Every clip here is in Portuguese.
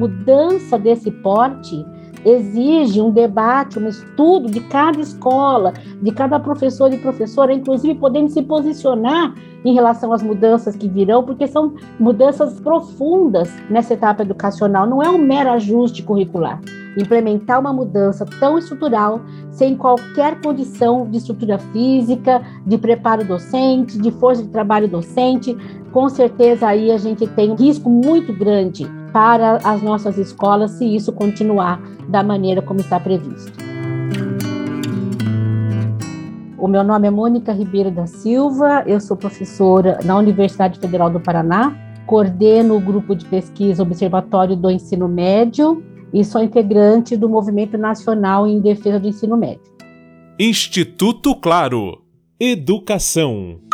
mudança desse porte exige um debate, um estudo de cada escola, de cada professor e professora, inclusive podendo se posicionar em relação às mudanças que virão, porque são mudanças profundas nessa etapa educacional, não é um mero ajuste curricular. Implementar uma mudança tão estrutural, sem qualquer condição de estrutura física, de preparo docente, de força de trabalho docente, com certeza aí a gente tem um risco muito grande para as nossas escolas se isso continuar da maneira como está previsto. O meu nome é Mônica Ribeiro da Silva, eu sou professora na Universidade Federal do Paraná, coordeno o grupo de pesquisa Observatório do Ensino Médio e sou integrante do Movimento Nacional em Defesa do Ensino Médio. Instituto Claro Educação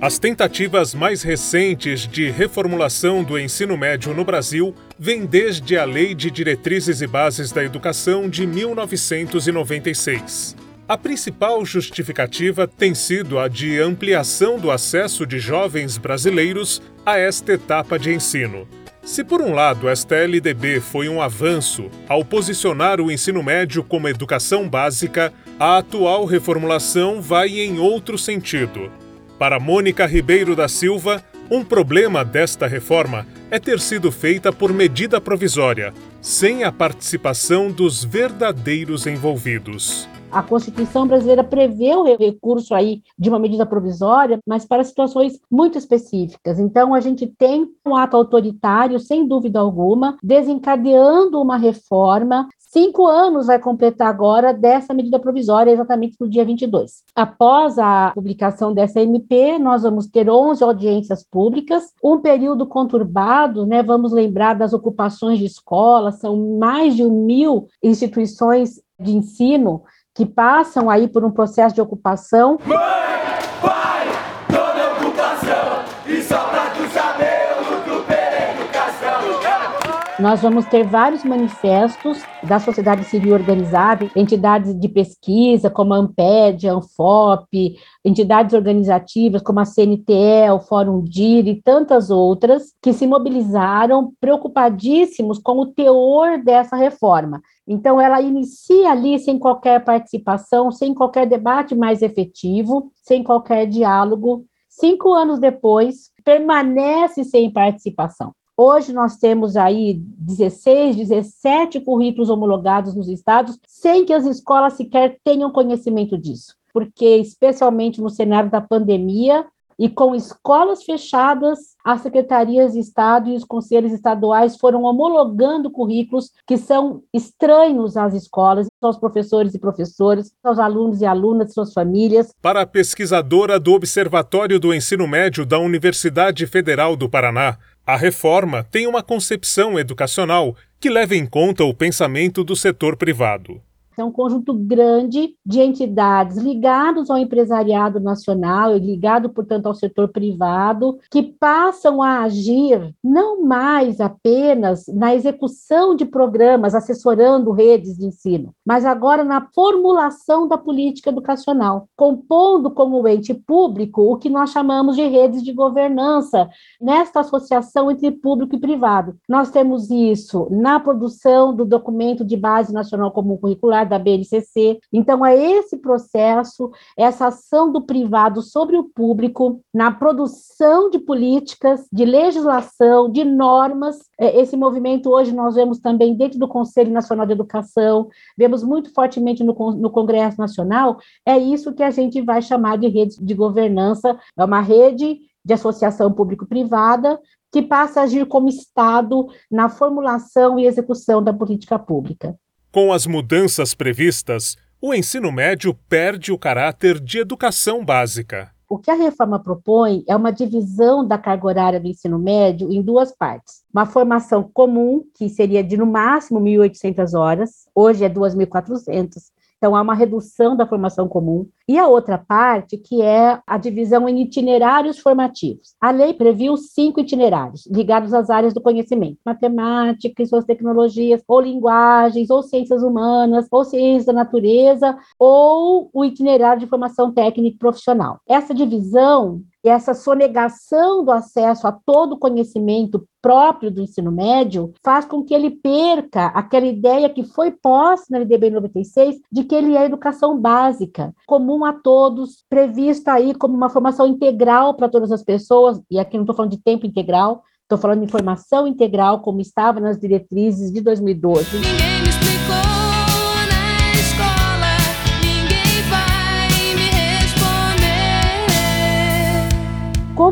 As tentativas mais recentes de reformulação do ensino médio no Brasil vêm desde a Lei de Diretrizes e Bases da Educação de 1996. A principal justificativa tem sido a de ampliação do acesso de jovens brasileiros a esta etapa de ensino. Se, por um lado, esta LDB foi um avanço ao posicionar o ensino médio como educação básica, a atual reformulação vai em outro sentido para Mônica Ribeiro da Silva, um problema desta reforma é ter sido feita por medida provisória, sem a participação dos verdadeiros envolvidos. A Constituição brasileira prevê o recurso aí de uma medida provisória, mas para situações muito específicas. Então, a gente tem um ato autoritário, sem dúvida alguma, desencadeando uma reforma Cinco anos vai completar agora dessa medida provisória, exatamente no dia 22. Após a publicação dessa MP, nós vamos ter 11 audiências públicas, um período conturbado, né? Vamos lembrar das ocupações de escolas, são mais de mil instituições de ensino que passam aí por um processo de ocupação. Mãe! Nós vamos ter vários manifestos da sociedade civil organizada, entidades de pesquisa como a Amped, a Anfop, entidades organizativas como a CNTE, o Fórum DIR e tantas outras, que se mobilizaram preocupadíssimos com o teor dessa reforma. Então, ela inicia ali sem qualquer participação, sem qualquer debate mais efetivo, sem qualquer diálogo. Cinco anos depois, permanece sem participação. Hoje nós temos aí 16, 17 currículos homologados nos estados, sem que as escolas sequer tenham conhecimento disso, porque especialmente no cenário da pandemia e com escolas fechadas, as secretarias de Estado e os conselhos estaduais foram homologando currículos que são estranhos às escolas, aos professores e professoras, aos alunos e alunas, suas famílias. Para a pesquisadora do Observatório do Ensino Médio da Universidade Federal do Paraná, a reforma tem uma concepção educacional que leva em conta o pensamento do setor privado. É um conjunto grande de entidades ligados ao empresariado nacional e ligado, portanto, ao setor privado, que passam a agir não mais apenas na execução de programas, assessorando redes de ensino, mas agora na formulação da política educacional, compondo como ente público o que nós chamamos de redes de governança, nesta associação entre público e privado. Nós temos isso na produção do documento de base nacional comum curricular da BNCC. Então, é esse processo, essa ação do privado sobre o público, na produção de políticas, de legislação, de normas. É, esse movimento hoje nós vemos também dentro do Conselho Nacional de Educação, vemos muito fortemente no, no Congresso Nacional. É isso que a gente vai chamar de rede de governança, é uma rede de associação público-privada que passa a agir como Estado na formulação e execução da política pública. Com as mudanças previstas, o ensino médio perde o caráter de educação básica. O que a reforma propõe é uma divisão da carga horária do ensino médio em duas partes. Uma formação comum, que seria de no máximo 1.800 horas, hoje é 2.400, Então, há uma redução da formação comum. E a outra parte, que é a divisão em itinerários formativos. A lei previu cinco itinerários, ligados às áreas do conhecimento: matemática e suas tecnologias, ou linguagens, ou ciências humanas, ou ciências da natureza, ou o itinerário de formação técnica profissional. Essa divisão essa sonegação do acesso a todo o conhecimento próprio do ensino médio faz com que ele perca aquela ideia que foi posta na LDB 96 de que ele é educação básica, comum a todos, prevista aí como uma formação integral para todas as pessoas, e aqui não estou falando de tempo integral, estou falando de formação integral, como estava nas diretrizes de 2012.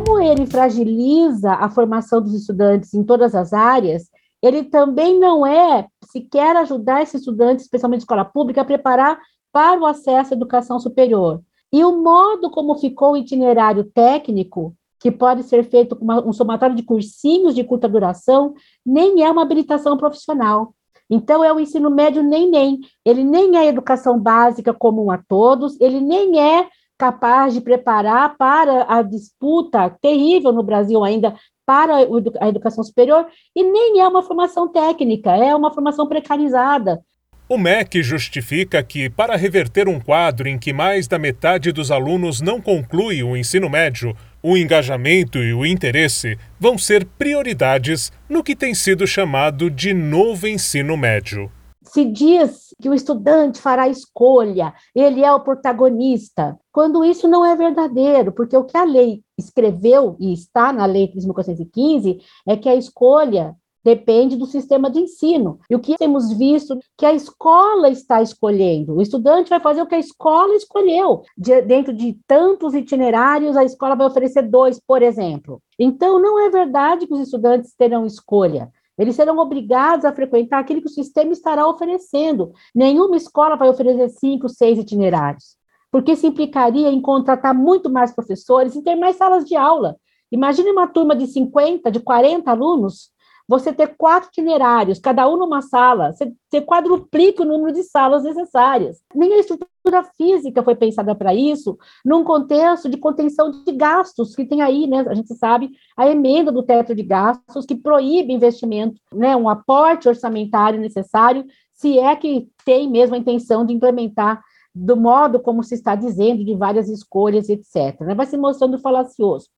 Como ele fragiliza a formação dos estudantes em todas as áreas, ele também não é sequer ajudar esses estudantes, especialmente escola pública, a preparar para o acesso à educação superior. E o modo como ficou o itinerário técnico, que pode ser feito com uma, um somatório de cursinhos de curta duração, nem é uma habilitação profissional. Então, é o ensino médio nem-nem. Ele nem é educação básica comum a todos, ele nem é capaz de preparar para a disputa terrível no Brasil ainda para a educação superior, e nem é uma formação técnica, é uma formação precarizada. O MEC justifica que, para reverter um quadro em que mais da metade dos alunos não conclui o ensino médio, o engajamento e o interesse vão ser prioridades no que tem sido chamado de novo ensino médio. Se diz que o estudante fará escolha, ele é o protagonista, quando isso não é verdadeiro, porque o que a lei escreveu e está na lei 3.415 é que a escolha depende do sistema de ensino. E o que temos visto que a escola está escolhendo. O estudante vai fazer o que a escola escolheu. De, dentro de tantos itinerários, a escola vai oferecer dois, por exemplo. Então, não é verdade que os estudantes terão escolha. Eles serão obrigados a frequentar aquilo que o sistema estará oferecendo. Nenhuma escola vai oferecer cinco, seis itinerários, porque isso implicaria em contratar muito mais professores e ter mais salas de aula. Imagine uma turma de 50, de 40 alunos, você ter quatro itinerários, cada um numa sala, você, você quadruplica o número de salas necessárias. Nem a estrutura física foi pensada para isso, num contexto de contenção de gastos, que tem aí, né, a gente sabe, a emenda do teto de gastos, que proíbe investimento, né, um aporte orçamentário necessário, se é que tem mesmo a intenção de implementar do modo como se está dizendo, de várias escolhas, etc. Né? Vai se mostrando falacioso.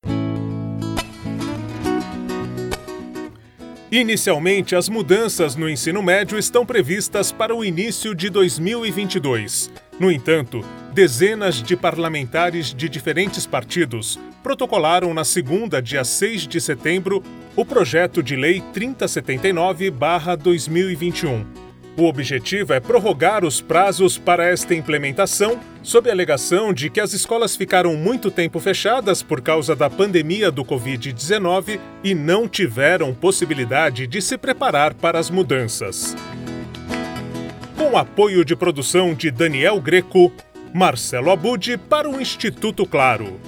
Inicialmente, as mudanças no ensino médio estão previstas para o início de 2022. No entanto, dezenas de parlamentares de diferentes partidos protocolaram na segunda, dia 6 de setembro, o projeto de lei 3079-2021 o objetivo é prorrogar os prazos para esta implementação, sob a alegação de que as escolas ficaram muito tempo fechadas por causa da pandemia do Covid-19 e não tiveram possibilidade de se preparar para as mudanças. Com apoio de produção de Daniel Greco, Marcelo Abude para o Instituto Claro.